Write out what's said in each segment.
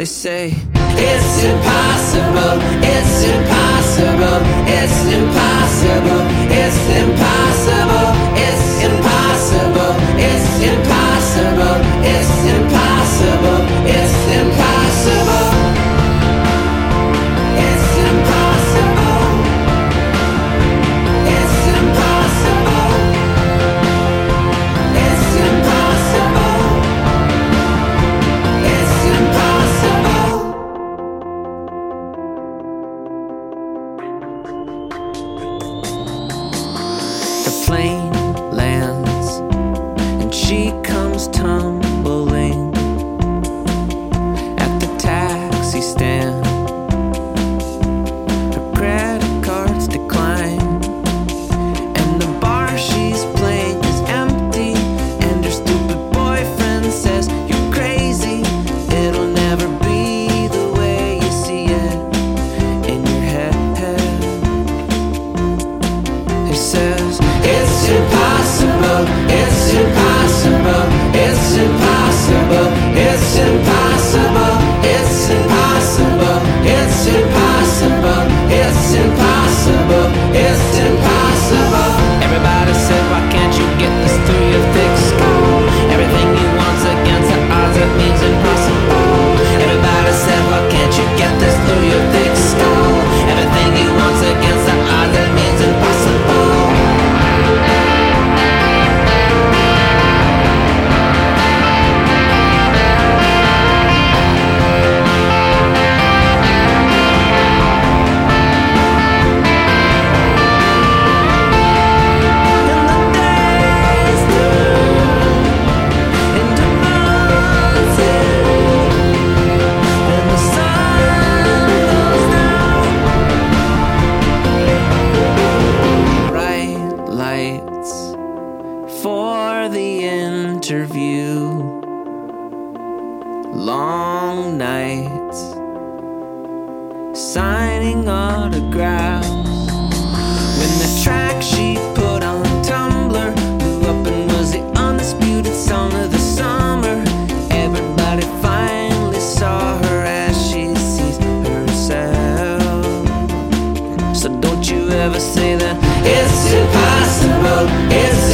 They say it's impossible, it's impossible, it's impossible. for the interview. Long nights signing autographs. When the track she put on Tumblr blew up and was the undisputed song of the summer, everybody finally saw her as she sees herself. So don't you ever say that it's impossible. It's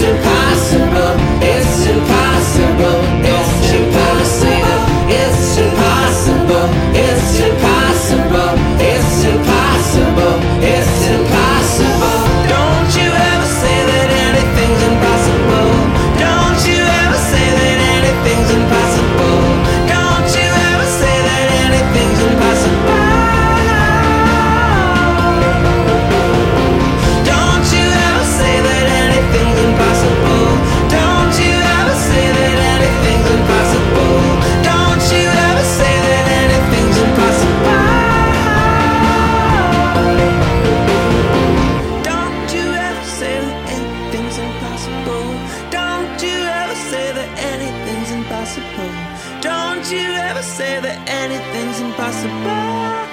go. impossible. Don't you ever say that anything's impossible. Don't you ever say that anything's impossible.